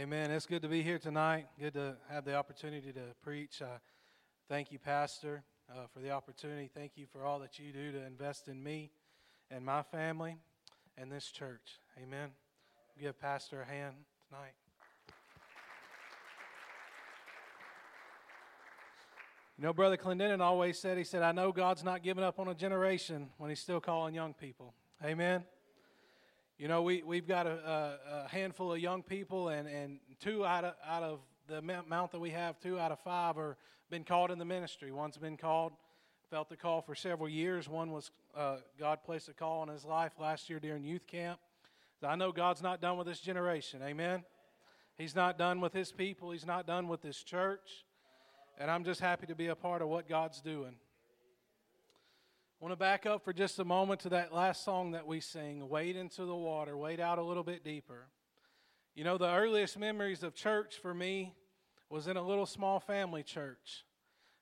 Amen. It's good to be here tonight. Good to have the opportunity to preach. Uh, thank you, Pastor, uh, for the opportunity. Thank you for all that you do to invest in me and my family and this church. Amen. Give Pastor a hand tonight. You know, Brother Clendenin always said, he said, I know God's not giving up on a generation when he's still calling young people. Amen. You know, we, we've got a, a, handful of young people, and, and two out of, out of the amount that we have, two out of five are been called in the ministry. One's been called, felt the call for several years. One was, uh, God placed a call in his life last year during youth camp. I know God's not done with this generation. Amen. He's not done with his people, He's not done with this church. And I'm just happy to be a part of what God's doing. I want to back up for just a moment to that last song that we sing, Wade into the Water, wade out a little bit deeper. You know, the earliest memories of church for me was in a little small family church.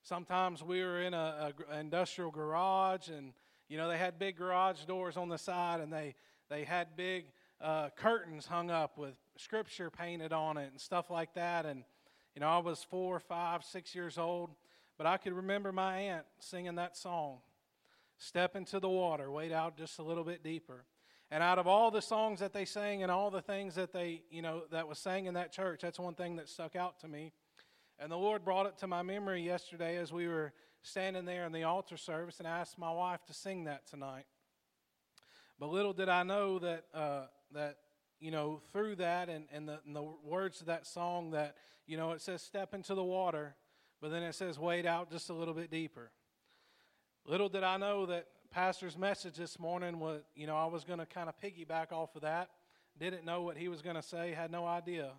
Sometimes we were in an industrial garage, and, you know, they had big garage doors on the side, and they, they had big uh, curtains hung up with scripture painted on it and stuff like that. And, you know, I was four, five, six years old, but I could remember my aunt singing that song step into the water, wade out just a little bit deeper. And out of all the songs that they sang and all the things that they, you know, that was sang in that church, that's one thing that stuck out to me. And the Lord brought it to my memory yesterday as we were standing there in the altar service and I asked my wife to sing that tonight. But little did I know that, uh, that you know, through that and, and, the, and the words of that song that, you know, it says step into the water, but then it says wade out just a little bit deeper. Little did I know that Pastor's message this morning was, you know, I was going to kind of piggyback off of that. Didn't know what he was going to say, had no idea.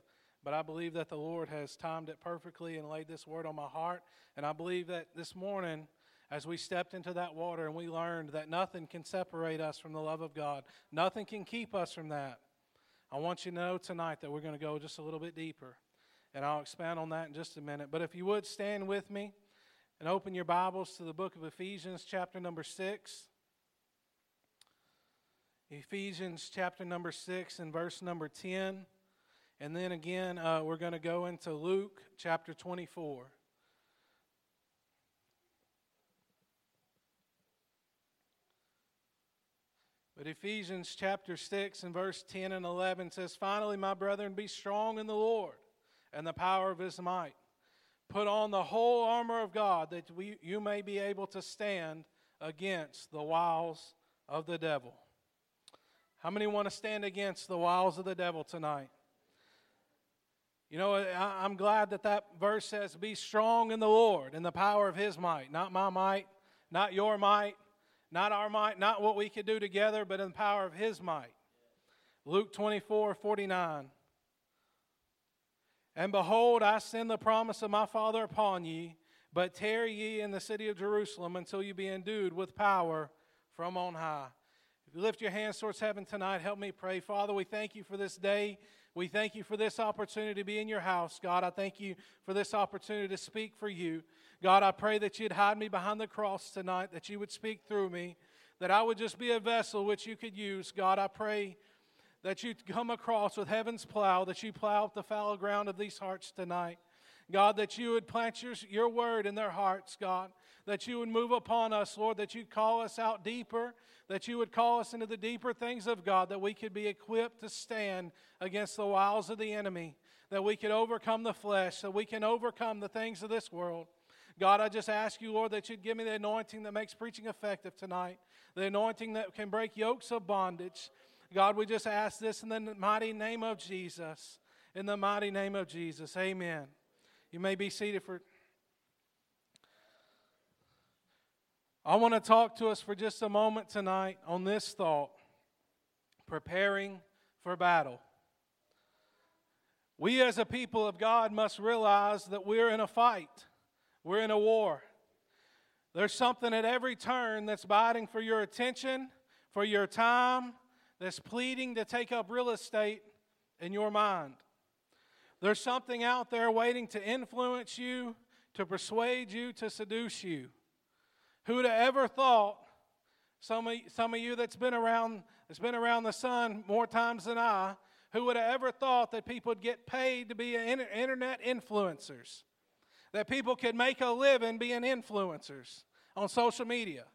But I believe that the Lord has timed it perfectly and laid this word on my heart. And I believe that this morning, as we stepped into that water and we learned that nothing can separate us from the love of God, nothing can keep us from that. I want you to know tonight that we're going to go just a little bit deeper. And I'll expand on that in just a minute. But if you would stand with me and open your Bibles to the book of Ephesians, chapter number 6. Ephesians, chapter number 6, and verse number 10. And then again, uh, we're going to go into Luke, chapter 24. But Ephesians chapter 6 and verse 10 and 11 says, Finally, my brethren, be strong in the Lord and the power of his might. Put on the whole armor of God that we, you may be able to stand against the wiles of the devil. How many want to stand against the wiles of the devil tonight? You know, I, am glad that that verse says, Be strong in the Lord and the power of his might. Not my might, not your might, not our might, not what we could do together, but in the power of his might. Luke 24 49. And behold, I send the promise of my Father upon ye, but tarry ye in the city of Jerusalem until you be endued with power from on high. If you lift your hands towards heaven tonight, help me pray. Father, we thank you for this day. We thank you for this opportunity to be in your house. God, I thank you for this opportunity to speak for you. God, I pray that you'd hide me behind the cross tonight, that you would speak through me, that I would just be a vessel which you could use. God, I pray that you come across with heaven's plow, that you plow up the fallow ground of these hearts tonight. God, that you would plant your, your word in their hearts, God, that you would move upon us, Lord, that you'd call us out deeper, that you would call us into the deeper things of God, that we could be equipped to stand against the wiles of the enemy, that we could overcome the flesh, that we can overcome the things of this world. God, I just ask you, Lord, that you'd give me the anointing that makes preaching effective tonight, the anointing that can break yokes of bondage, God, we just ask this in the mighty name of Jesus. In the mighty name of Jesus. Amen. You may be seated for. I want to talk to us for just a moment tonight on this thought preparing for battle. We, as a people of God, must realize that we're in a fight, we're in a war. There's something at every turn that's biting for your attention, for your time, that's pleading to take up real estate in your mind. There's something out there waiting to influence you, to persuade you, to seduce you. Who'd have ever thought, some of, some of you that's been around that's been around the sun more times than I, Who would have ever thought that people would get paid to be internet influencers? That people could make a living being influencers on social media?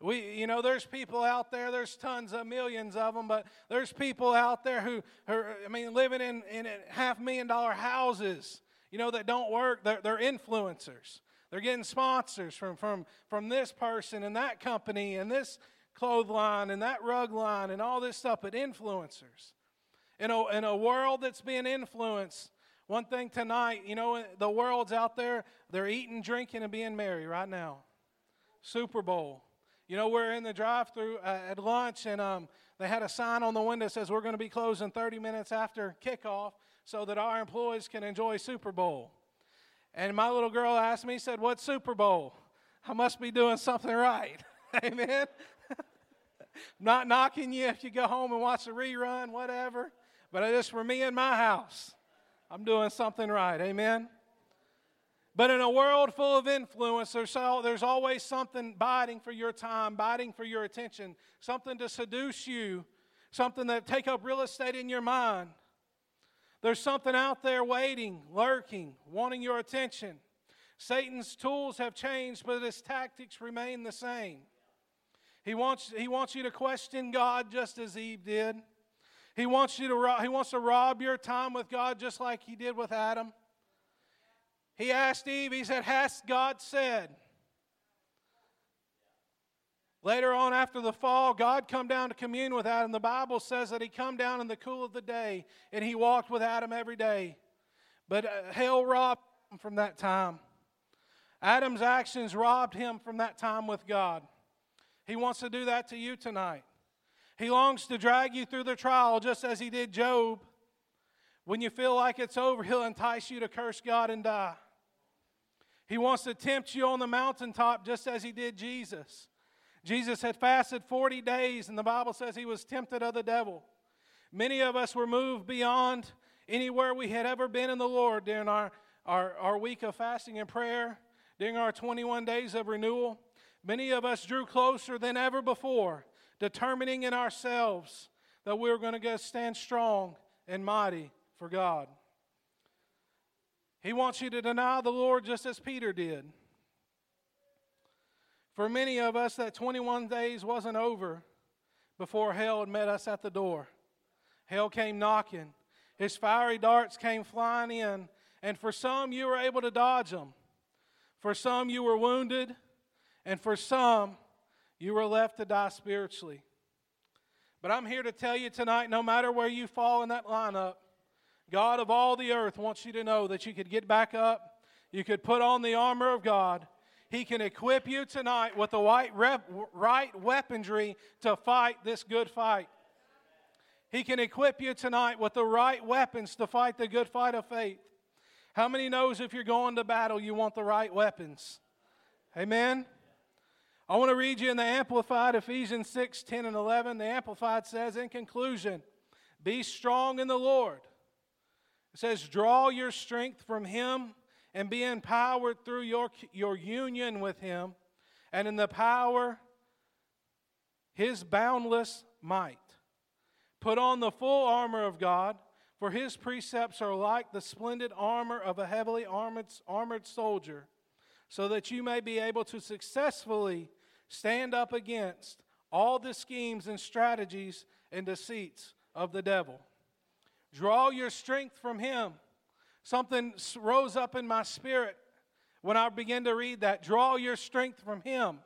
We, you know, there's people out there, there's tons of millions of them, but there's people out there who, who I mean, living in, in half million dollar houses, you know, that don't work. They're, they're influencers. They're getting sponsors from, from, from this person and that company and this clothes line and that rug line and all this stuff, but influencers. In a, in a world that's being influenced, one thing tonight, you know, the world's out there, they're eating, drinking, and being merry right now. Super Bowl. You know, we're in the drive through uh, at lunch, and um, they had a sign on the window that says we're going to be closing 30 minutes after kickoff so that our employees can enjoy Super Bowl. And my little girl asked me, said, What Super Bowl? I must be doing something right. Amen. Not knocking you if you go home and watch the rerun, whatever. But just for me in my house, I'm doing something right. Amen. But in a world full of influence, there's, there's always something biting for your time, biting for your attention, something to seduce you, something that take up real estate in your mind. There's something out there waiting, lurking, wanting your attention. Satan's tools have changed, but his tactics remain the same. He wants, he wants you to question God just as Eve did. He wants, you to, he wants to rob your time with God just like he did with Adam. He asked Eve, he said, Has God said? Later on, after the fall, God come down to commune with Adam. The Bible says that he come down in the cool of the day and he walked with Adam every day. But uh, hell robbed him from that time. Adam's actions robbed him from that time with God. He wants to do that to you tonight. He longs to drag you through the trial just as he did Job. When you feel like it's over, he'll entice you to curse God and die. He wants to tempt you on the mountaintop just as he did Jesus. Jesus had fasted 40 days, and the Bible says he was tempted of the devil. Many of us were moved beyond anywhere we had ever been in the Lord during our, our, our week of fasting and prayer, during our 21 days of renewal. Many of us drew closer than ever before, determining in ourselves that we were going to go stand strong and mighty for God. He wants you to deny the Lord just as Peter did. For many of us, that 21 days wasn't over before hell had met us at the door. Hell came knocking, his fiery darts came flying in, and for some, you were able to dodge them. For some, you were wounded, and for some, you were left to die spiritually. But I'm here to tell you tonight no matter where you fall in that lineup, God of all the earth wants you to know that you could get back up, you could put on the armor of God. He can equip you tonight with the right, weaponry to fight this good fight. He can equip you tonight with the right weapons to fight the good fight of faith. How many knows if you're going to battle, you want the right weapons? Amen. I want to read you in the Amplified Ephesians 6 10 and 11. The Amplified says, in conclusion, be strong in the Lord it says, Draw your strength from Him and be empowered through your, your union with Him and in the power, His boundless might. Put on the full armor of God, for His precepts are like the splendid armor of a heavily armored, armored soldier, so that you may be able to successfully stand up against all the schemes and strategies and deceits of the devil. Draw your strength from Him. Something rose up in my spirit when I began to read that. Draw your strength from Him.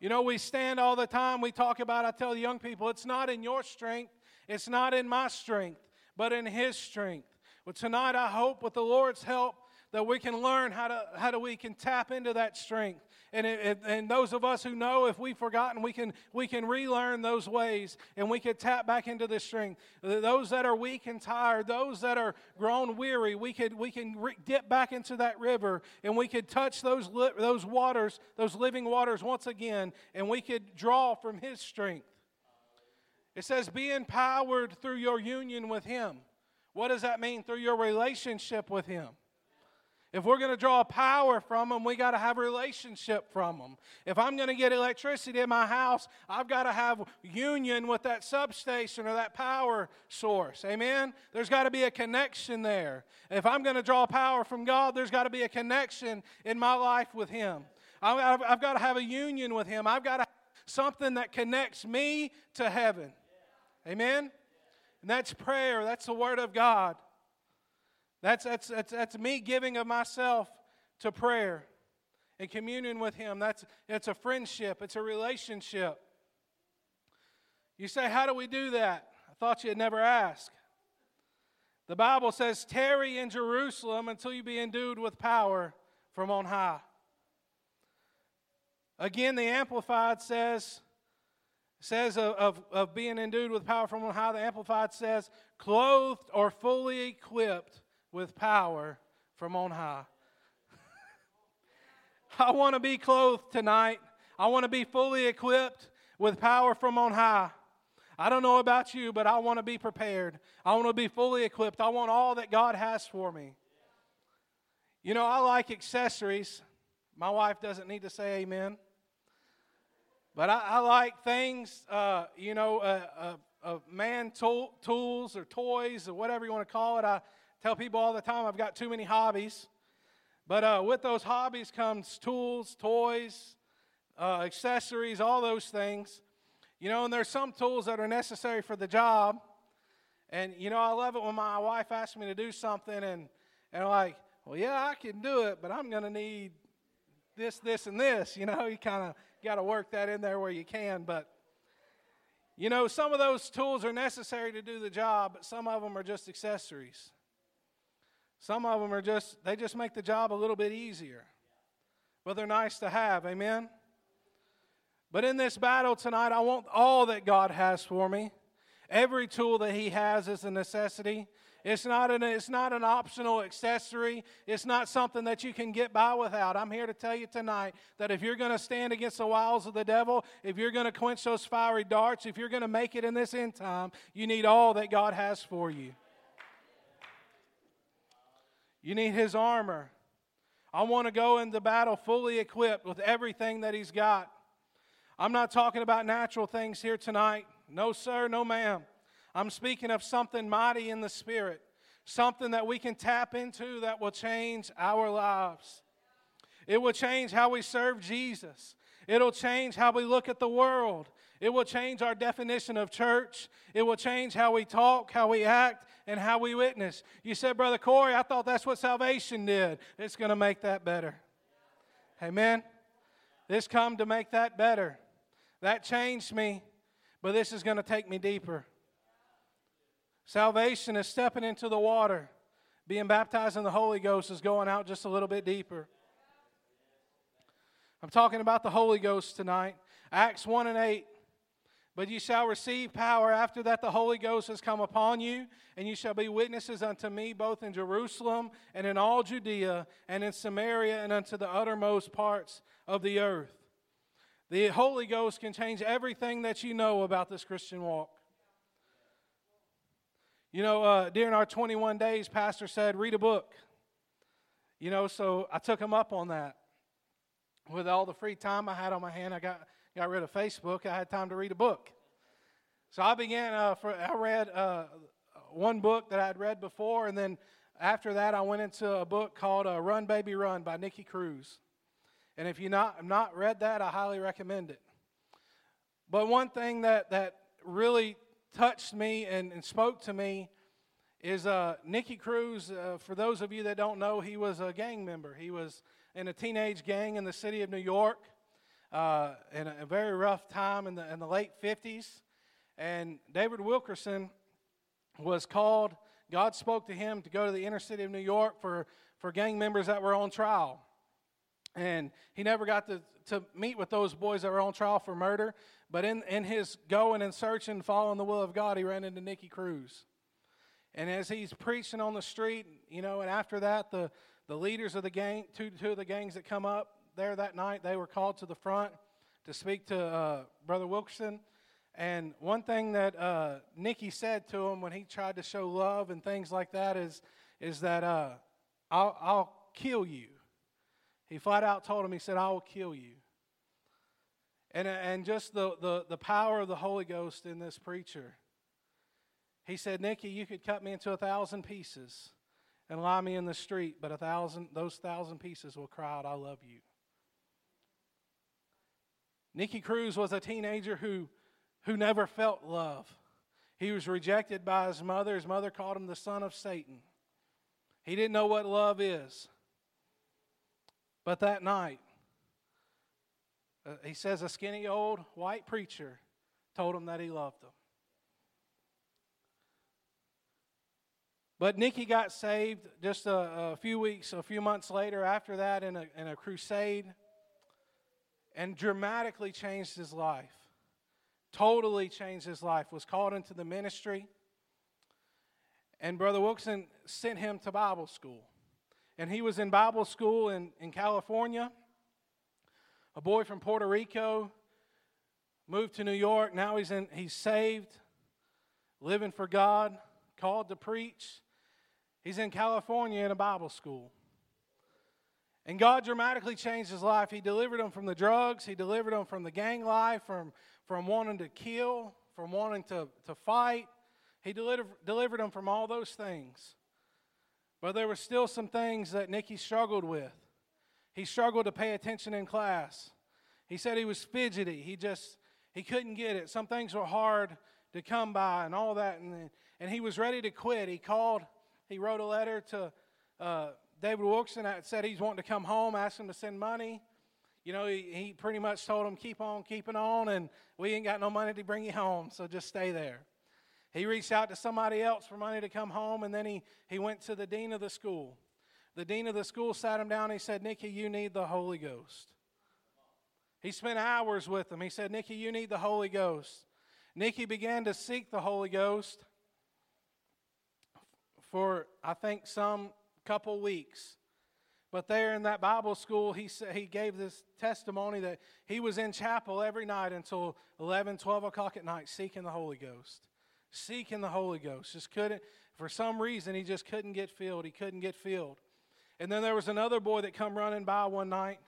You know, we stand all the time, we talk about, I tell young people, it's not in your strength, it's not in my strength, but in His strength. Well, tonight I hope with the Lord's help that we can learn how to how do we can tap into that strength and, it, and those of us who know if we've forgotten, we can, we can relearn those ways and we can tap back into this strength. Those that are weak and tired, those that are grown weary, we, could, we can re- dip back into that river and we could touch those, li- those waters, those living waters once again, and we could draw from His strength. It says, be empowered through your union with Him. What does that mean? Through your relationship with Him. If we're going to draw power from them, we got to have a relationship from them. If I'm going to get electricity in my house, I've got to have union with that substation or that power source. Amen? There's got to be a connection there. If I'm going to draw power from God, there's got to be a connection in my life with Him. I've, I've got to have a union with Him. I've got to have something that connects me to heaven. Amen? And that's prayer, that's the Word of God. That's, that's, that's, that's me giving of myself to prayer and communion with Him. That's, it's a friendship, it's a relationship. You say, How do we do that? I thought you had never asked. The Bible says, Tarry in Jerusalem until you be endued with power from on high. Again, the Amplified says, says of, of, of being endued with power from on high, the Amplified says, clothed or fully equipped with power from on high. I want to be clothed tonight. I want to be fully equipped with power from on high. I don't know about you, but I want to be prepared. I want to be fully equipped. I want all that God has for me. You know, I like accessories. My wife doesn't need to say amen. But I, I like things, uh, you know, uh, uh, uh man tool, tools or toys or whatever you want to call it. I, tell people all the time I've got too many hobbies. But uh, with those hobbies comes tools, toys, uh, accessories, all those things. You know, and there's some tools that are necessary for the job. And, you know, I love it when my wife asks me to do something and, and I'm like, well, yeah, I can do it, but I'm to need this, this, and this. You know, you kind of got to work that in there where you can. But, you know, some of those tools are necessary to do the job, but some of them are just accessories. Some of them are just, they just make the job a little bit easier. But they're nice to have, amen? But in this battle tonight, I want all that God has for me. Every tool that He has is a necessity. It's not, an, it's not an optional accessory. It's not something that you can get by without. I'm here to tell you tonight that if you're going to stand against the wiles of the devil, if you're going to quench those fiery darts, if you're going to make it in this end time, you need all that God has for you. You need his armor. I want to go into battle fully equipped with everything that he's got. I'm not talking about natural things here tonight. No, sir, no, ma'am. I'm speaking of something mighty in the spirit, something that we can tap into that will change our lives. It will change how we serve Jesus. It'll change how we look at the world. It will change our definition of church. It will change how we talk, how we act, and how we witness. You said, Brother Corey, I thought that's what salvation did. It's going to make that better. Amen. This come to make that better. That changed me, but this is going to take me deeper. Salvation is stepping into the water. Being baptized in the Holy Ghost is going out just a little bit deeper. I'm talking about the Holy Ghost tonight. Acts 1 and 8. But you shall receive power after that the Holy Ghost has come upon you, and you shall be witnesses unto me both in Jerusalem and in all Judea and in Samaria and unto the uttermost parts of the earth. The Holy Ghost can change everything that you know about this Christian walk. You know, uh, during our 21 days, Pastor said, read a book. You know, so I took him up on that. With all the free time I had on my hand, I got got rid of Facebook, I had time to read a book. So I began, uh, for, I read uh, one book that I'd read before, and then after that, I went into a book called uh, Run Baby Run by Nicky Cruz. And if you've not, not read that, I highly recommend it. But one thing that, that really touched me and, and spoke to me is uh, Nicky Cruz. Uh, for those of you that don't know, he was a gang member. He was in a teenage gang in the city of New York uh, in a, very rough time in the, in the late 50s. And David Wilkerson was called, God spoke to him to go to the inner city of New York for, for gang members that were on trial. And he never got to, to meet with those boys that were on trial for murder. But in, in his going and searching, following the will of God, he ran into Nicky Cruz. And as he's preaching on the street, you know, and after that, the, the leaders of the gang, two, two of the gangs that come up, there that night, they were called to the front to speak to uh, Brother Wilkerson. And one thing that uh, Nicky said to him when he tried to show love and things like that is, is that uh, I'll, I'll kill you. He flat out told him, He said, I will kill you. And, and just the, the, the power of the Holy Ghost in this preacher. He said, Nicky, you could cut me into a thousand pieces and lie me in the street, but a thousand, those thousand pieces will cry out, I love you. Nicky Cruz was a teenager who, who never felt love. He was rejected by his mother. His mother called him the son of Satan. He didn't know what love is. But that night, uh, he says a skinny old white preacher told him that he loved him. But Nicky got saved just a, a, few weeks, a few months later after that in a, in a crusade and dramatically changed his life. Totally changed his life. Was called into the ministry. And Brother Wilson sent him to Bible school. And he was in Bible school in, in California. A boy from Puerto Rico moved to New York. Now he's, in, he's saved, living for God, called to preach. He's in California in a Bible school. And God dramatically changed his life. He delivered him from the drugs, he delivered him from the gang life, from, from wanting to kill, from wanting to, to fight. He delivered, delivered him from all those things. But there were still some things that Nicky struggled with. He struggled to pay attention in class. He said he was fidgety. He just he couldn't get it. Some things were hard to come by and all that. And, and he was ready to quit. He called he wrote a letter to uh, David that said he's wanting to come home, asked him to send money. You know, he, he pretty much told him, keep on keeping on, and we ain't got no money to bring you home, so just stay there. He reached out to somebody else for money to come home, and then he, he went to the dean of the school. The dean of the school sat him down and he said, Nicky, you need the Holy Ghost. He spent hours with him. He said, Nicky, you need the Holy Ghost. Nicky began to seek the Holy Ghost for I think some couple weeks. But there in that Bible school, he, he gave this testimony that he was in chapel every night until 11, 12 o'clock at night seeking the Holy Ghost. Seeking the Holy Ghost. Just couldn't, for some reason, he just couldn't get filled. He couldn't get filled. And then there was another boy that come running by one night,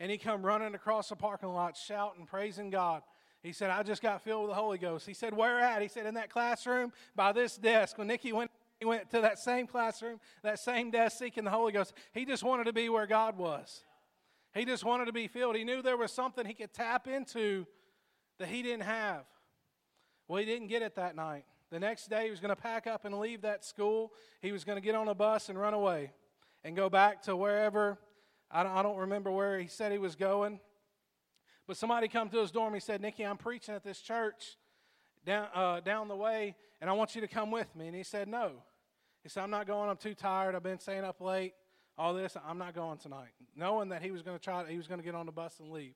and he come running across the parking lot shouting, praising God. He said, I just got filled with the Holy Ghost. He said, Where at? He said, In that classroom by this desk. When Nicky went he went to that same classroom, that same desk seeking the Holy Ghost. He just wanted to be where God was. He just wanted to be filled. He knew there was something he could tap into that he didn't have. Well, he didn't get it that night. The next day, he was going to pack up and leave that school. He was going to get on a bus and run away and go back to wherever. I don't, I don't remember where he said he was going. But somebody come to his dorm. He said, Nicky, I'm preaching at this church down, uh, down the way, and I want you to come with me. And he said, No. He said, I'm not going. I'm too tired. I've been staying up late. All this. I'm not going tonight. Knowing that he was going to try, he was going to get on the bus and leave.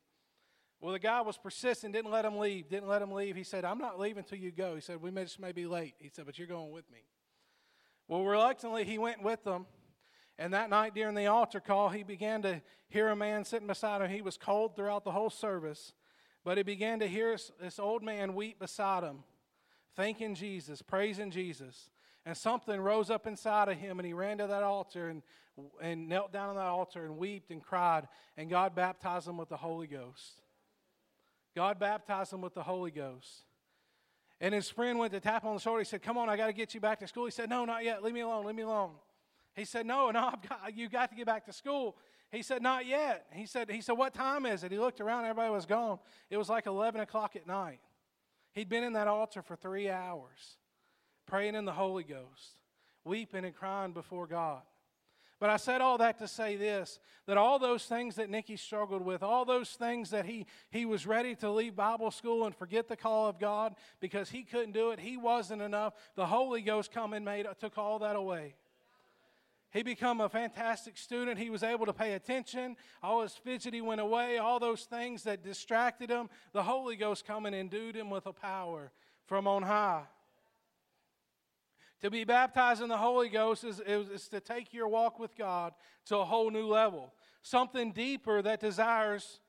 Well, the guy was persistent, didn't let him leave, didn't let him leave. He said, I'm not leaving until you go. He said, We may, just may be late. He said, But you're going with me. Well, reluctantly, he went with them. And that night during the altar call, he began to hear a man sitting beside him. He was cold throughout the whole service, but he began to hear this old man weep beside him, thanking Jesus, praising Jesus and something rose up inside of him and he ran to that altar and, and knelt down on that altar and wept and cried. And god baptized him with the holy ghost. God baptized him with the holy ghost. And his friend went to tap on the shoulder. He said come on i got to get you back to school. He said no not yet. Leave me alone. Leave me alone. He said no no I've got, you got to get back to school. He said not yet. He said he said what time is it? He looked around. Everybody was gone. It was like 11 o'clock at night. He'd been in that altar for three hours praying in the Holy Ghost, weeping and crying before God. But I said all that to say this that all those things that Nicky struggled with, all those things that he, he was ready to leave Bible school and forget the call of God because he couldn't do it, he wasn't enough. The Holy Ghost come and made, took all that away. He became a fantastic student. He was able to pay attention. All his fidgety went away. All those things that distracted him, the Holy Ghost come and endued him with a power from on high. To be baptized in the Holy Ghost is, is, to take your walk with God to a whole new level. Something deeper that desires,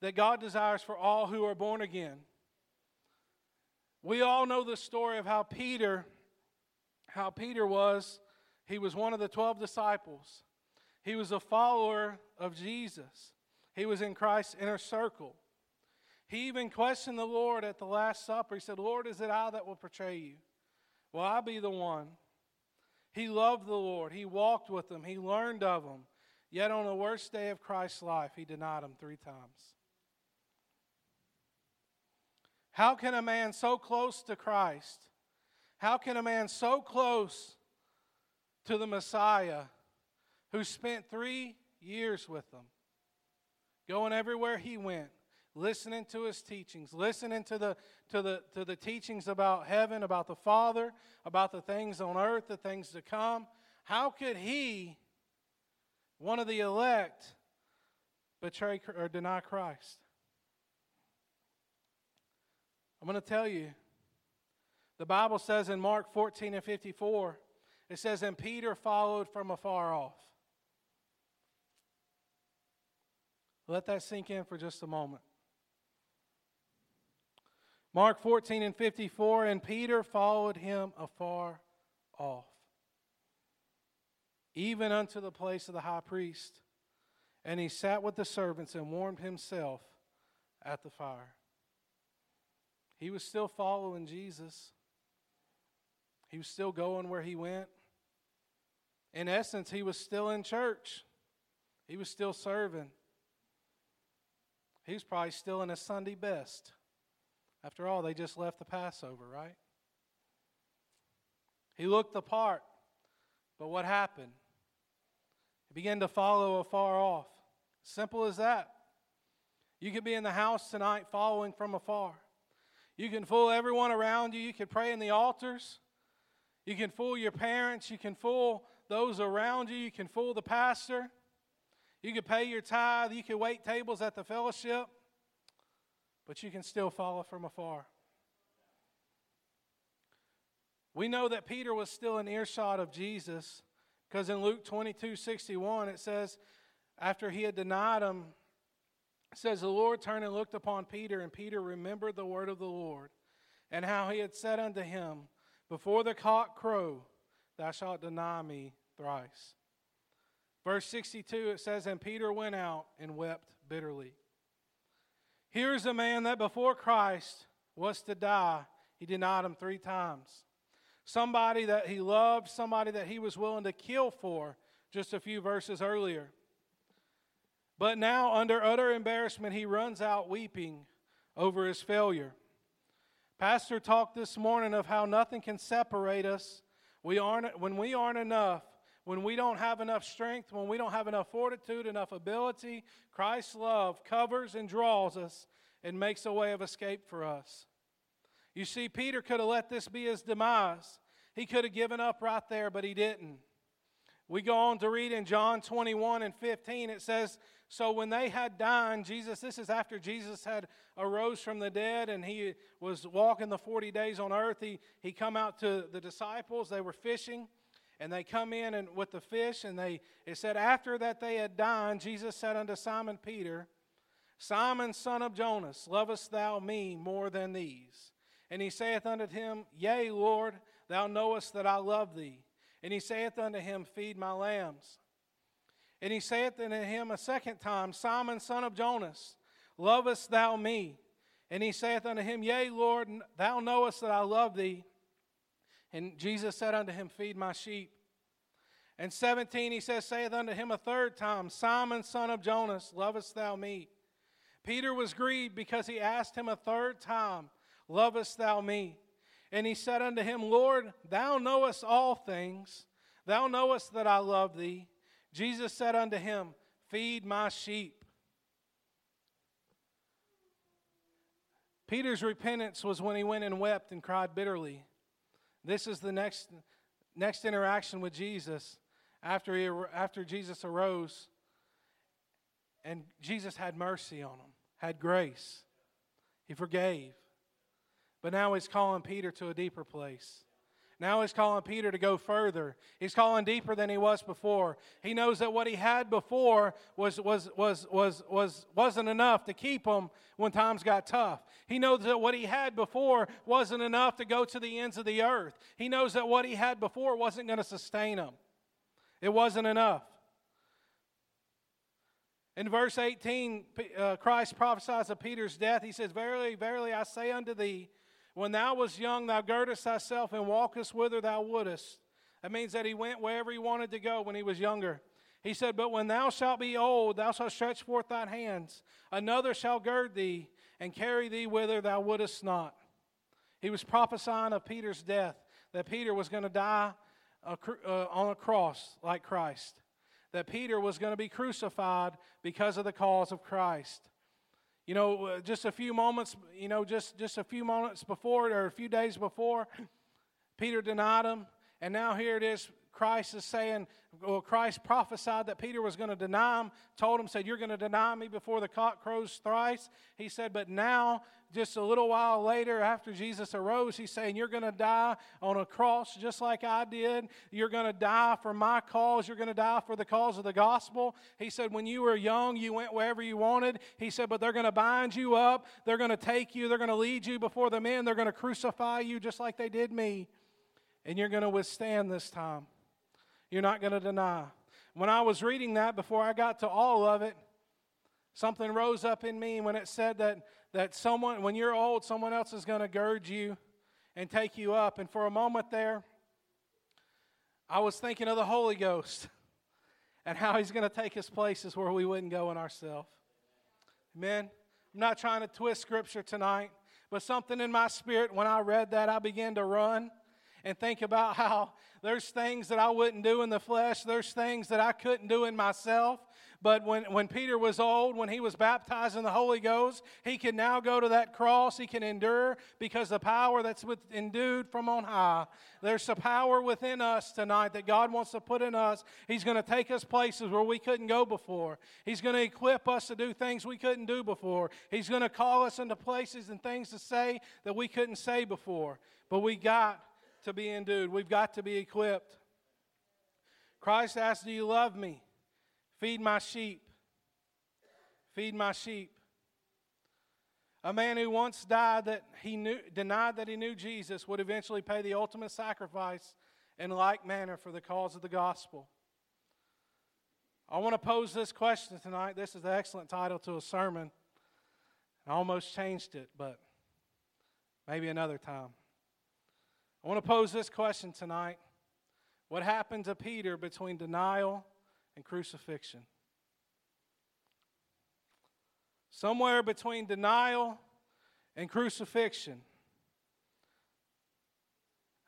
that God desires for all who are born again. We all know the story of how Peter, how Peter was, he was one of the 12 disciples. He was a follower of Jesus. He was in Christ's inner circle. He even questioned the Lord at the Last Supper. He said, Lord, is it I that will betray you? Will I be the one? He loved the Lord. He walked with him. He learned of him. Yet on the worst day of Christ's life, he denied him three times. How can a man so close to Christ, how can a man so close to the Messiah who spent three years with them, going everywhere he went, listening to his teachings, listening to the, to, the, to the teachings about heaven, about the Father, about the things on earth, the things to come. How could he, one of the elect, betray or deny Christ? I'm going to tell you. The Bible says in Mark 14 and 54, it says, And Peter followed from afar off. Let that sink in for just a moment. Mark 14 and 54, and Peter followed him afar off, even unto the place of the high priest. And he sat with the servants and warmed himself at the fire. He was still following Jesus, he was still going where he went. In essence, he was still in church, he was still serving. He was probably still in his Sunday best. After all, they just left the Passover, right? He looked the part, but what happened? He began to follow afar off. Simple as that. You could be in the house tonight following from afar. You can fool everyone around you. You can pray in the altars. You can fool your parents. You can fool those around you. You can fool the pastor. You can pay your tithe. You can wait tables at the fellowship but you can still follow from afar. We know that Peter was still in earshot of Jesus because in Luke 22 61, it says, after he had denied him, it says, The Lord turned and looked upon Peter, and Peter remembered the word of the Lord, and how he had said unto him, Before the cock crow, thou shalt deny me thrice. Verse 62, it says, And Peter went out and wept bitterly. Here's a man that before Christ was to die, he denied him three times. Somebody that he loved, somebody that he was willing to kill for just a few verses earlier. But now, under utter embarrassment, he runs out weeping over his failure. Pastor talked this morning of how nothing can separate us. We aren't, when we aren't enough, when we don't have enough strength, when we don't have enough fortitude, enough ability, Christ's love covers and draws us and makes a way of escape for us. You see, Peter could have let this be his demise. He could have given up right there, but he didn't. We go on to read in John 21 and 15, it says, So when they had dined, Jesus, this is after Jesus had arose from the dead and he was walking the 40 days on earth. He, he come out to the disciples, they were fishing and they come in and with the fish and they it said after that they had dined jesus said unto simon peter simon son of jonas lovest thou me more than these? And he saith unto him yea lord thou knowest that i love thee. And he saith unto him feed my lambs. And he saith unto him a second time simon son of jonas lovest thou me? And he saith unto him yea lord thou knowest that i love thee and Jesus said unto him, Feed my sheep. And 17, he says, Saith unto him a third time, Simon, son of Jonas, lovest thou me? Peter was grieved because he asked him a third time, Lovest thou me? And he said unto him, Lord, thou knowest all things. Thou knowest that I love thee. Jesus said unto him, Feed my sheep. Peter's repentance was when he went and wept and cried bitterly. This is the next, next interaction with Jesus after, he, after Jesus arose. And Jesus had mercy on him, had grace. He forgave. But now he's calling Peter to a deeper place. Now he's calling Peter to go further. He's calling deeper than he was before. He knows that what he had before was, was, was, was, was, wasn't enough to keep him when times got tough. He knows that what he had before wasn't enough to go to the ends of the earth. He knows that what he had before wasn't going to sustain him. It wasn't enough. In verse 18, uh, Christ prophesies of Peter's death. He says, Verily, verily, I say unto thee, when thou wast young, thou girdest thyself and walkest whither thou wouldest. That means that he went wherever he wanted to go when he was younger. He said, But when thou shalt be old, thou shalt stretch forth thine hands. Another shall gird thee and carry thee whither thou wouldest not. He was prophesying of Peter's death, that Peter was going to die uh, on a cross like Christ, that Peter was going to be crucified because of the cause of Christ. You know, uh, just a few moments, you know, just, just a few moments before or a few days before, Peter denied him. And now here it is, Christ is saying, well, Christ prophesied that Peter was going to deny him, told him, said, You're going to deny me before the cock crows thrice. He said, But now, just a little while later, after Jesus arose, he's saying, You're going to die on a cross just like I did. You're going to die for my cause. You're going to die for the cause of the gospel. He said, When you were young, you went wherever you wanted. He said, But they're going to bind you up. They're going to take you. They're going to lead you before the men. They're going to crucify you just like they did me. And you're going to withstand this time. You're not going to deny. When I was reading that, before I got to all of it, something rose up in me when it said that, that someone, when you're old, someone else is going to gird you and take you up. And for a moment there, I was thinking of the Holy Ghost and how He's going to take us places where we wouldn't go in ourselves. Amen. I'm not trying to twist Scripture tonight, but something in my spirit, when I read that, I began to run and think about how there's things that I wouldn't do in the flesh, there's things that I couldn't do in myself. But when, when Peter was old, when he was baptized in the Holy Ghost, he can now go to that cross. He can endure because the power that's with, endued from on high. There's a power within us tonight that God wants to put in us. He's going to take us places where we couldn't go before. He's going to equip us to do things we couldn't do before. He's going to call us into places and things to say that we couldn't say before. But we got to be endued. We've got to be equipped. Christ asked, Do you love me? Feed my sheep. Feed my sheep. A man who once died that he knew, denied that he knew Jesus would eventually pay the ultimate sacrifice in like manner for the cause of the gospel. I want to pose this question tonight. This is the excellent title to a sermon. I almost changed it, but maybe another time. I want to pose this question tonight What happened to Peter between denial and crucifixion? Somewhere between denial and crucifixion.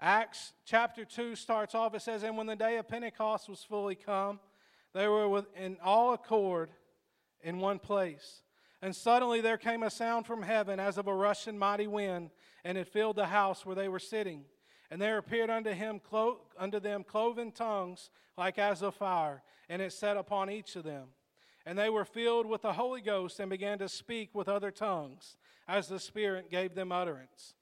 Acts chapter 2 starts off, it says, And when the day of Pentecost was fully come, they were in all accord in one place. And suddenly there came a sound from heaven as of a rushing mighty wind, and it filled the house where they were sitting. And there appeared unto him clo- unto them cloven tongues like as of fire, and it set upon each of them. And they were filled with the Holy Ghost and began to speak with other tongues, as the Spirit gave them utterance.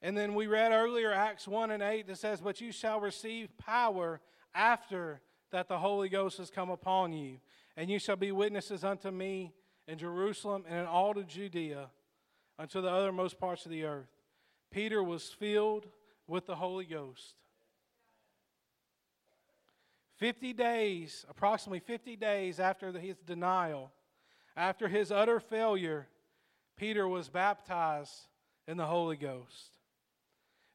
And then we read earlier Acts 1 and 8 that says, But you shall receive power after that the Holy Ghost has come upon you, and you shall be witnesses unto me in Jerusalem and in all of Judea, unto the othermost parts of the earth. Peter was filled with the Holy Ghost. 50 days, approximately 50 days after his denial, after his utter failure, Peter was baptized in the Holy Ghost.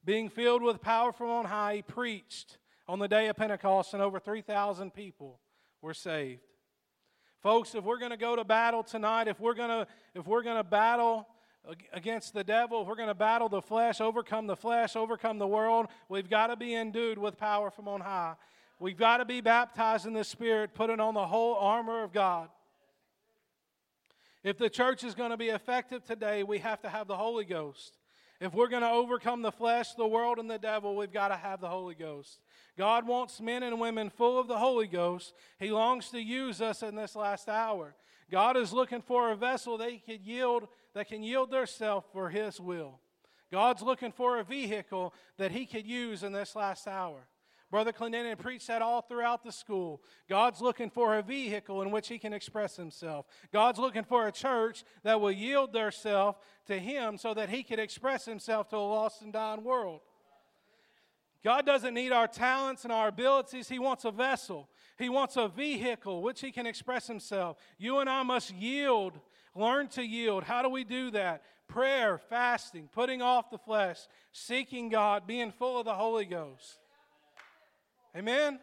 Being filled with power from on high, he preached on the day of Pentecost, and over 3,000 people were saved. Folks, if we're going to go to battle tonight, if we're going to, if we're going to battle against the devil, if we're going to battle the flesh, overcome the flesh, overcome the world, we've got to be endued with power from on high. We've got to be baptized in the Spirit, putting on the whole armor of God. If the church is going to be effective today, we have to have the Holy Ghost. If we're going to overcome the flesh, the world, and the devil, we've got to have the Holy Ghost. God wants men and women full of the Holy Ghost. He longs to use us in this last hour. God is looking for a vessel that he could yield that can yield theirself for His will. God's looking for a vehicle that He could use in this last hour. Brother Clendenin preached that all throughout the school. God's looking for a vehicle in which he can express himself. God's looking for a church that will yield theirself to him so that he can express himself to a lost and dying world. God doesn't need our talents and our abilities. He wants a vessel, He wants a vehicle which He can express Himself. You and I must yield, learn to yield. How do we do that? Prayer, fasting, putting off the flesh, seeking God, being full of the Holy Ghost. Amen?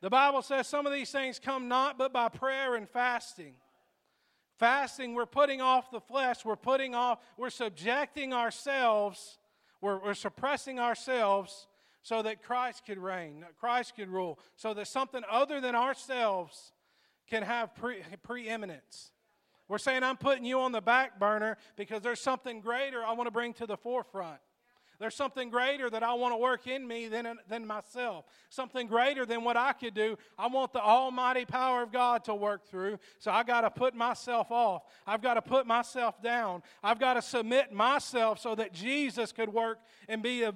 The Bible says some of these things come not but by prayer and fasting. Fasting, we're putting off the flesh, we're putting off, we're subjecting ourselves, we're, we're suppressing ourselves so that Christ could reign, Christ could rule, so that something other than ourselves can have pre- preeminence. We're saying, I'm putting you on the back burner because there's something greater I want to bring to the forefront. There's something greater that I want to work in me than, than myself. Something greater than what I could do. I want the almighty power of God to work through. So I got to put myself off. I've got to put myself down. I've got to submit myself so that Jesus could work and be, a,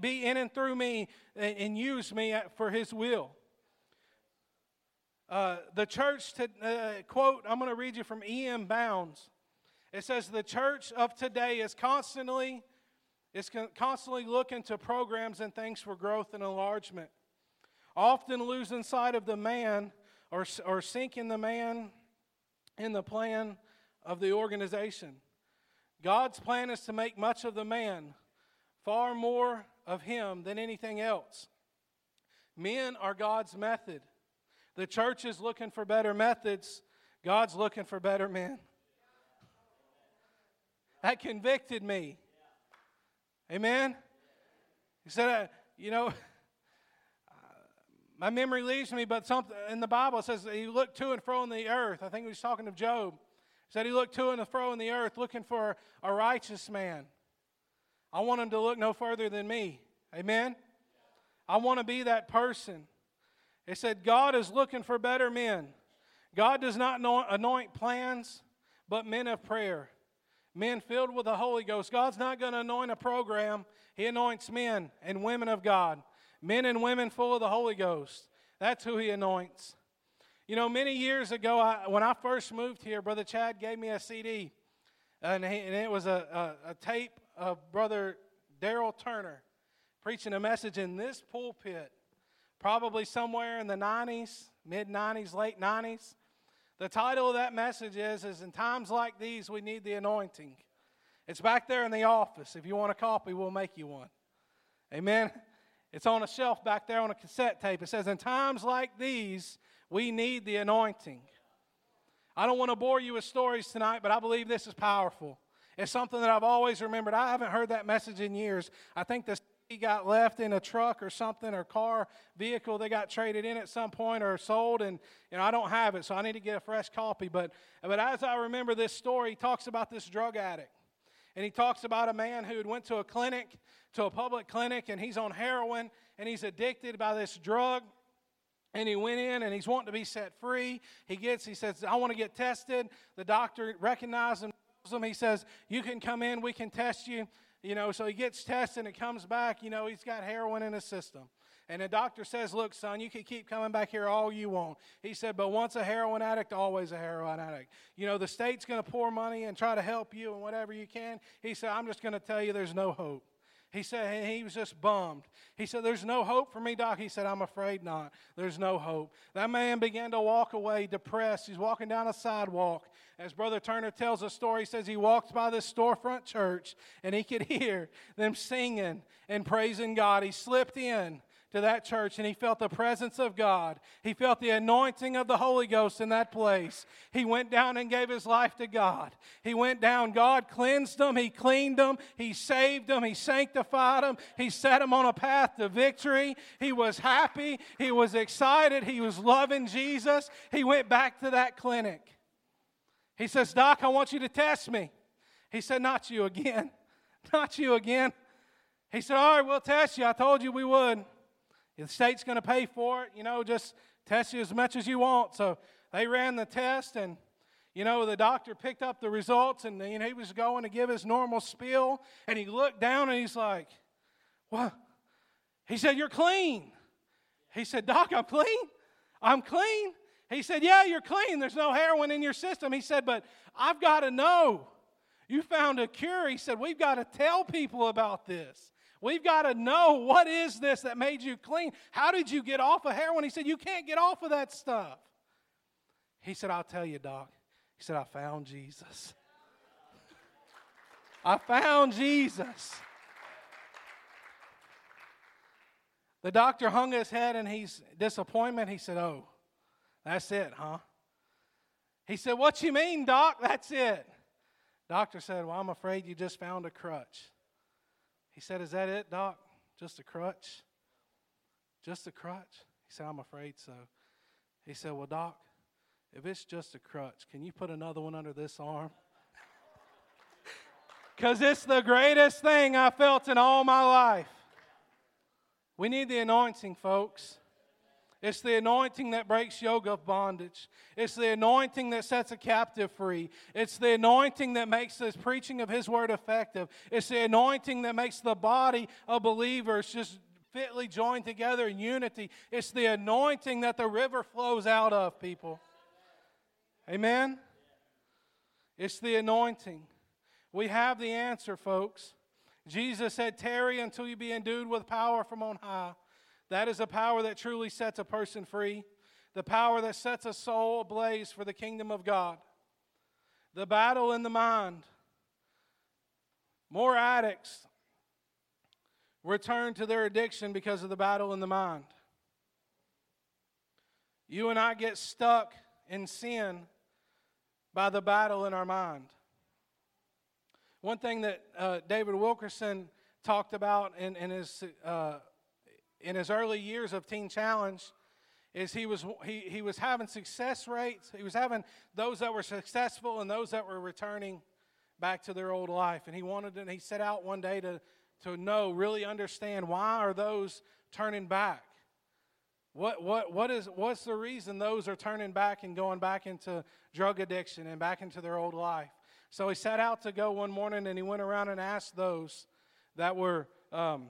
be in and through me and, and use me for his will. Uh, the church, to, uh, quote, I'm going to read you from E.M. Bounds. It says, The church of today is constantly is constantly looking to programs and things for growth and enlargement, often losing sight of the man or, or sinking the man in the plan of the organization. God's plan is to make much of the man, far more of him than anything else. Men are God's method. The church is looking for better methods, God's looking for better men. That convicted me. Amen? He said, uh, you know, my memory leaves me, but something in the Bible says he looked to and fro in the earth. I think he was talking of Job. He said he looked to and fro in the earth looking for a righteous man. I want him to look no further than me. Amen? I want to be that person. He said, God is looking for better men. God does not anoint plans, but men of prayer men filled with the Holy Ghost. God's not going to anoint a program, He anoints men and women of God. Men and women full of the Holy Ghost. That's who He anoints. You know, many years ago, I, when I first moved here, Brother Chad gave me a CD, and, he, and it was a, a, a tape of Brother Daryl Turner preaching a message in this pulpit, probably somewhere in the 90s, mid 90s, late 90s. The title of that message is, is In Times Like These, We Need the Anointing. It's back there in the office. If you want a copy, we'll make you one. Amen. It's on a shelf back there on a cassette tape. It says, In times like these, we need the anointing. I don't want to bore you with stories tonight, but I believe this is powerful. It's something that I've always remembered. I haven't heard that message in years. I think this he got left in a truck or something or car vehicle they got traded in at some point or sold and you know I don't have it so I need to get a fresh copy. But but as I remember this story he talks about this drug addict and he talks about a man who had went to a clinic to a public clinic and he's on heroin and he's addicted by this drug and he went in and he's wanting to be set free. He gets he says I want to get tested. The doctor recognizes him he says you can come in we can test you you know, so he gets tested and it comes back, you know, he's got heroin in his system. And the doctor says, Look, son, you can keep coming back here all you want. He said, But once a heroin addict, always a heroin addict. You know, the state's going to pour money and try to help you and whatever you can. He said, I'm just going to tell you there's no hope. He said he was just bummed. He said, There's no hope for me, Doc. He said, I'm afraid not. There's no hope. That man began to walk away depressed. He's walking down a sidewalk. As Brother Turner tells a story, he says he walked by this storefront church and he could hear them singing and praising God. He slipped in to that church and he felt the presence of God. He felt the anointing of the Holy Ghost in that place. He went down and gave his life to God. He went down, God cleansed him, he cleaned him, he saved him, he sanctified him, he set him on a path to victory. He was happy, he was excited, he was loving Jesus. He went back to that clinic. He says, Doc, I want you to test me. He said, Not you again. Not you again. He said, All right, we'll test you. I told you we would. The state's going to pay for it. You know, just test you as much as you want. So they ran the test, and you know, the doctor picked up the results, and you know, he was going to give his normal spiel, and he looked down and he's like, "What?" He said, "You're clean." He said, "Doc, I'm clean. I'm clean." He said, "Yeah, you're clean. There's no heroin in your system." He said, "But I've got to know. You found a cure." He said, "We've got to tell people about this." We've got to know what is this that made you clean? How did you get off of heroin? He said, You can't get off of that stuff. He said, I'll tell you, Doc. He said, I found Jesus. I found Jesus. The doctor hung his head and he's disappointment. He said, Oh, that's it, huh? He said, What you mean, Doc? That's it. Doctor said, Well, I'm afraid you just found a crutch. He said, Is that it, Doc? Just a crutch? Just a crutch? He said, I'm afraid so. He said, Well, Doc, if it's just a crutch, can you put another one under this arm? Because it's the greatest thing I felt in all my life. We need the anointing, folks. It's the anointing that breaks yoke of bondage. It's the anointing that sets a captive free. It's the anointing that makes the preaching of His word effective. It's the anointing that makes the body of believers just fitly joined together in unity. It's the anointing that the river flows out of, people. Amen? It's the anointing. We have the answer, folks. Jesus said, Tarry until you be endued with power from on high. That is a power that truly sets a person free, the power that sets a soul ablaze for the kingdom of God. The battle in the mind. More addicts return to their addiction because of the battle in the mind. You and I get stuck in sin by the battle in our mind. One thing that uh, David Wilkerson talked about in, in his uh, in his early years of Teen Challenge is he was he, he was having success rates. He was having those that were successful and those that were returning back to their old life. And he wanted and he set out one day to to know, really understand why are those turning back? What, what, what is, what's the reason those are turning back and going back into drug addiction and back into their old life? So he set out to go one morning and he went around and asked those that were, um,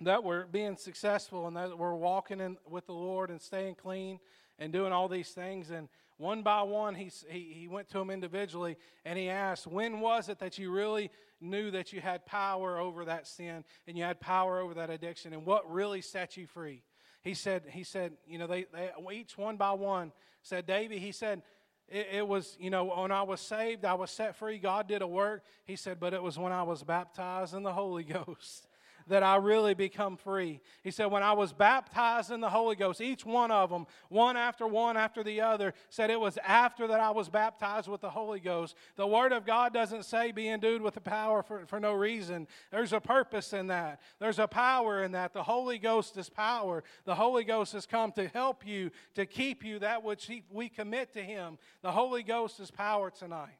that we're being successful and that we're walking in, with the Lord and staying clean and doing all these things. And one by one, he, he, he went to them individually and he asked, When was it that you really knew that you had power over that sin and you had power over that addiction? And what really set you free? He said, he said, you know, they, they each one by one said, Davy, he said, it, it, was, you know, when I was saved, I was set free. God did a work. He said, but it was when I was baptized in the Holy Ghost that I really become free. He said, When I was baptized in the Holy Ghost, each one of them, one after one after the other, said it was after that I was baptized with the Holy Ghost. The Word of God doesn't say be endued with the power for, for no reason. There's a purpose in that, there's a power in that. The Holy Ghost is power. The Holy Ghost has come to help you, to keep you that which he, we commit to Him. The Holy Ghost is power tonight.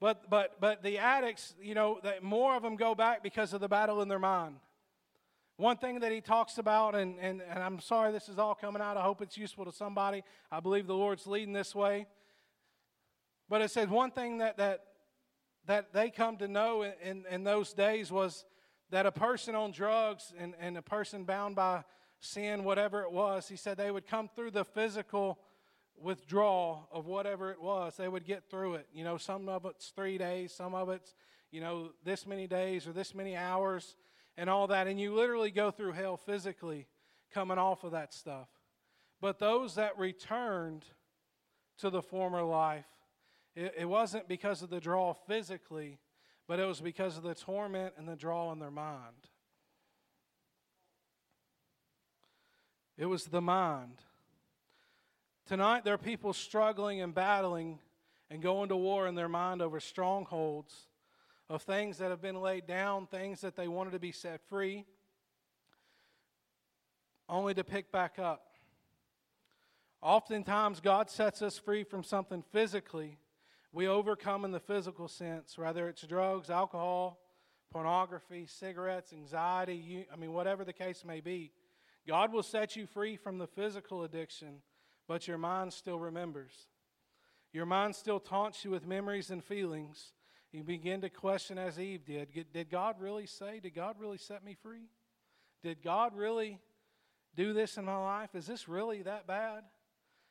But, but, but the addicts, you know, more of them go back because of the battle in their mind. One thing that he talks about, and, and, and I'm sorry this is all coming out. I hope it's useful to somebody. I believe the Lord's leading this way. But it said one thing that, that, that they come to know in, in, in those days was that a person on drugs and, and a person bound by sin, whatever it was, he said they would come through the physical withdrawal of whatever it was, they would get through it. You know, some of it's three days, some of it's, you know, this many days or this many hours and all that. And you literally go through hell physically coming off of that stuff. But those that returned to the former life, it, it wasn't because of the draw physically, but it was because of the torment and the draw in their mind. It was the mind. Tonight, there are people struggling and battling and going to war in their mind over strongholds of things that have been laid down, things that they wanted to be set free, only to pick back up. Oftentimes, God sets us free from something physically. We overcome in the physical sense, whether it's drugs, alcohol, pornography, cigarettes, anxiety, you, I mean, whatever the case may be. God will set you free from the physical addiction but your mind still remembers. Your mind still taunts you with memories and feelings. You begin to question, as Eve did Did God really say? Did God really set me free? Did God really do this in my life? Is this really that bad?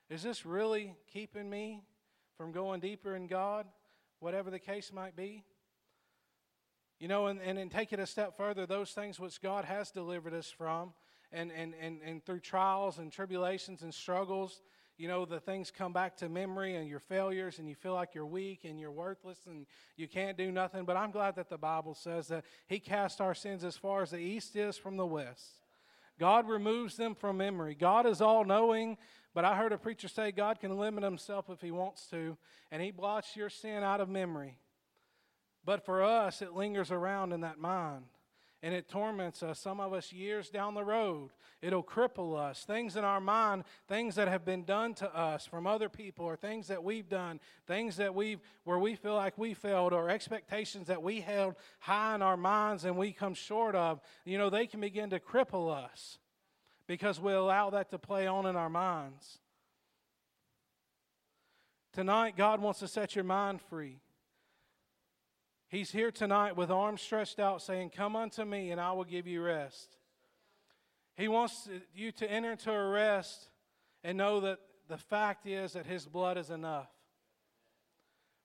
Is this really keeping me from going deeper in God? Whatever the case might be. You know, and, and, take it a step further, those things which God has delivered us from, and, and, and, and through trials and tribulations and struggles, you know, the things come back to memory and your failures, and you feel like you're weak and you're worthless and you can't do nothing. But I'm glad that the Bible says that He cast our sins as far as the east is from the west. God removes them from memory. God is all knowing, but I heard a preacher say God can limit Himself if He wants to, and He blots your sin out of memory. But for us, it lingers around in that mind and it torments us, some of us years down the road. It'll cripple us. Things in our mind, things that have been done to us from other people, or things that we've done, things that we've, where we feel like we failed, or expectations that we held high in our minds and we come short of, you know, they can begin to cripple us because we allow that to play on in our minds. Tonight, God wants to set your mind free. He's here tonight with arms stretched out, saying, Come unto me, and I will give you rest. He wants you to enter into a rest and know that the fact is that His blood is enough.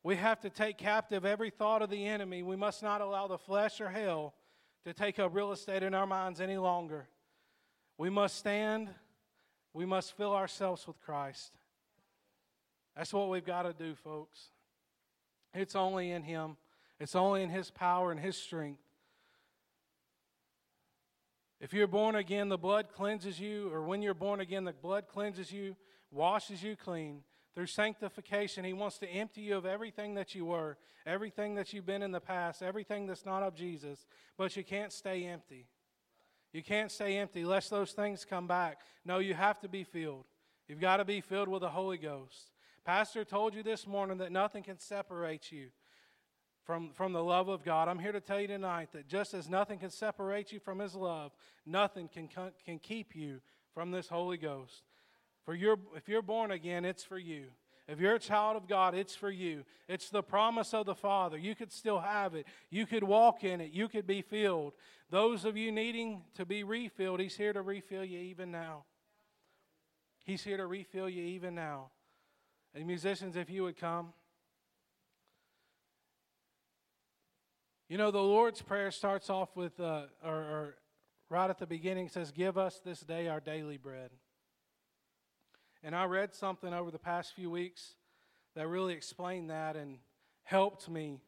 We have to take captive every thought of the enemy. We must not allow the flesh or hell to take up real estate in our minds any longer. We must stand, we must fill ourselves with Christ. That's what we've got to do, folks. It's only in Him. It's only in His power and His strength. If you're born again, the blood cleanses you, or when you're born again, the blood cleanses you, washes you clean. Through sanctification, He wants to empty you of everything that you were, everything that you've been in the past, everything that's not of Jesus. But you can't stay empty. You can't stay empty lest those things come back. No, you have to be filled. You've got to be filled with the Holy Ghost. Pastor told you this morning that nothing can separate you from, from the love of God. I'm here to tell you tonight that just as nothing can separate you from His love, nothing can, can keep you from this Holy Ghost. For your, if you're born again, it's for you. If you're a child of God, it's for you. It's the promise of the Father. You could still have it. You could walk in it. You could be filled. Those of you needing to be refilled, He's here to refill you even now. He's here to refill you even now. And musicians, if you would come. You know, the Lord's Prayer starts off with, uh, or, or right at the beginning, says, Give us this day our daily bread. And I read something over the past few weeks that really explained that and helped me.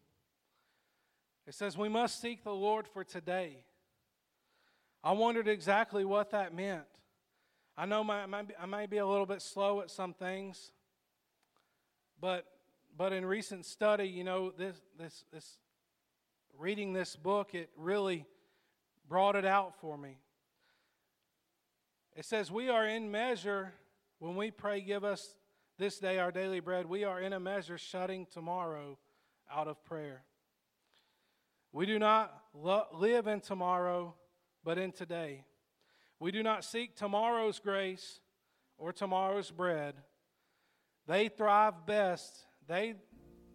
It says, We must seek the Lord for today. I wondered exactly what that meant. I know my, I may be a little bit slow at some things, but, but in recent study, you know, this, this, this reading this book, it really brought it out for me. It says, We are in measure, when we pray, Give us this day our daily bread, we are in a measure shutting tomorrow out of prayer. We do not lo- live in tomorrow, but in today. We do not seek tomorrow's grace or tomorrow's bread. They thrive best. They,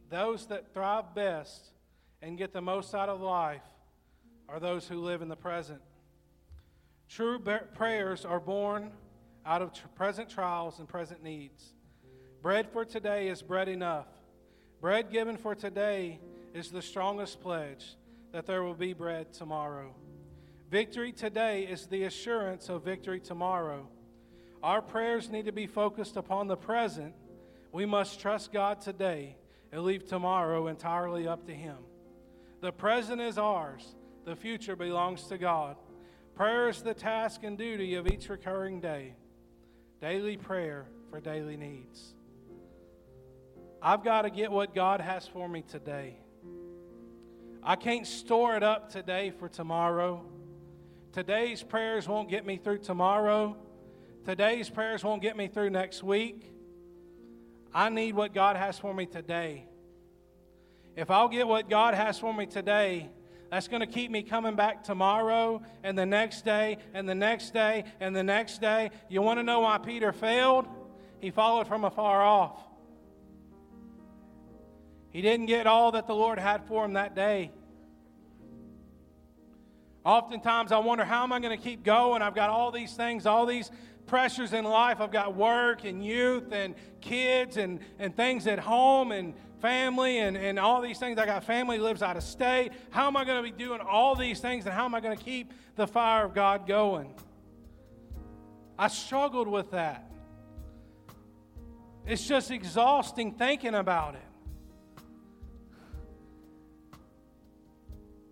those that thrive best and get the most out of life are those who live in the present. True prayers are born out of present trials and present needs. Bread for today is bread enough. Bread given for today is the strongest pledge that there will be bread tomorrow. Victory today is the assurance of victory tomorrow. Our prayers need to be focused upon the present. We must trust God today and leave tomorrow entirely up to Him. The present is ours, the future belongs to God. Prayer is the task and duty of each recurring day. Daily prayer for daily needs. I've got to get what God has for me today. I can't store it up today for tomorrow. Today's prayers won't get me through tomorrow. Today's prayers won't get me through next week. I need what God has for me today. If I'll get what God has for me today, that's going to keep me coming back tomorrow and the next day and the next day and the next day. You want to know why Peter failed? He followed from afar off. He didn't get all that the Lord had for him that day. Oftentimes, I wonder how am I going to keep going? I've got all these things, all these pressures in life. I've got work and youth and kids and, and things at home and family and, and all these things. I got family lives out of state. How am I going to be doing all these things and how am I going to keep the fire of God going? I struggled with that. It's just exhausting thinking about it.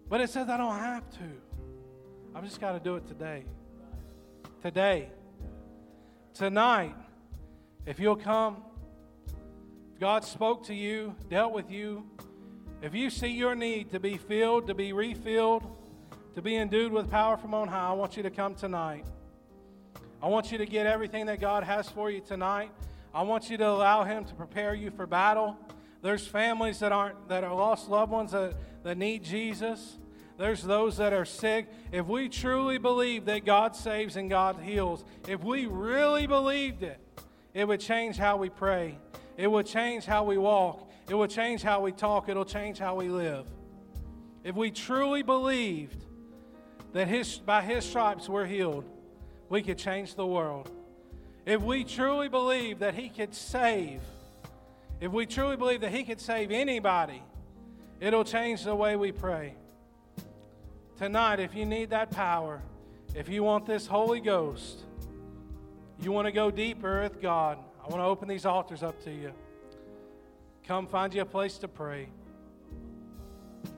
But it says I don't have to. I've just got to do it today. Today. Tonight. If you'll come, God spoke to you, dealt with you, if you see your need to be filled, to be refilled, to be endued with power from on high, I want you to come tonight. I want you to get everything that God has for you tonight. I want you to allow Him to prepare you for battle. There's families that aren't that are lost loved ones that, that need Jesus. There's those that are sick. If we truly believe that God saves and God heals, if we really believed it, it would change how we pray. It will change how we walk. It will change how we talk. It'll change how we live. If we truly believed that his, by His stripes we're healed, we could change the world. If we truly believe that He could save, if we truly believe that He could save anybody, it'll change the way we pray. Tonight, if you need that power, if you want this Holy Ghost, you want to go deeper with God, I want to open these altars up to you. Come find you a place to pray.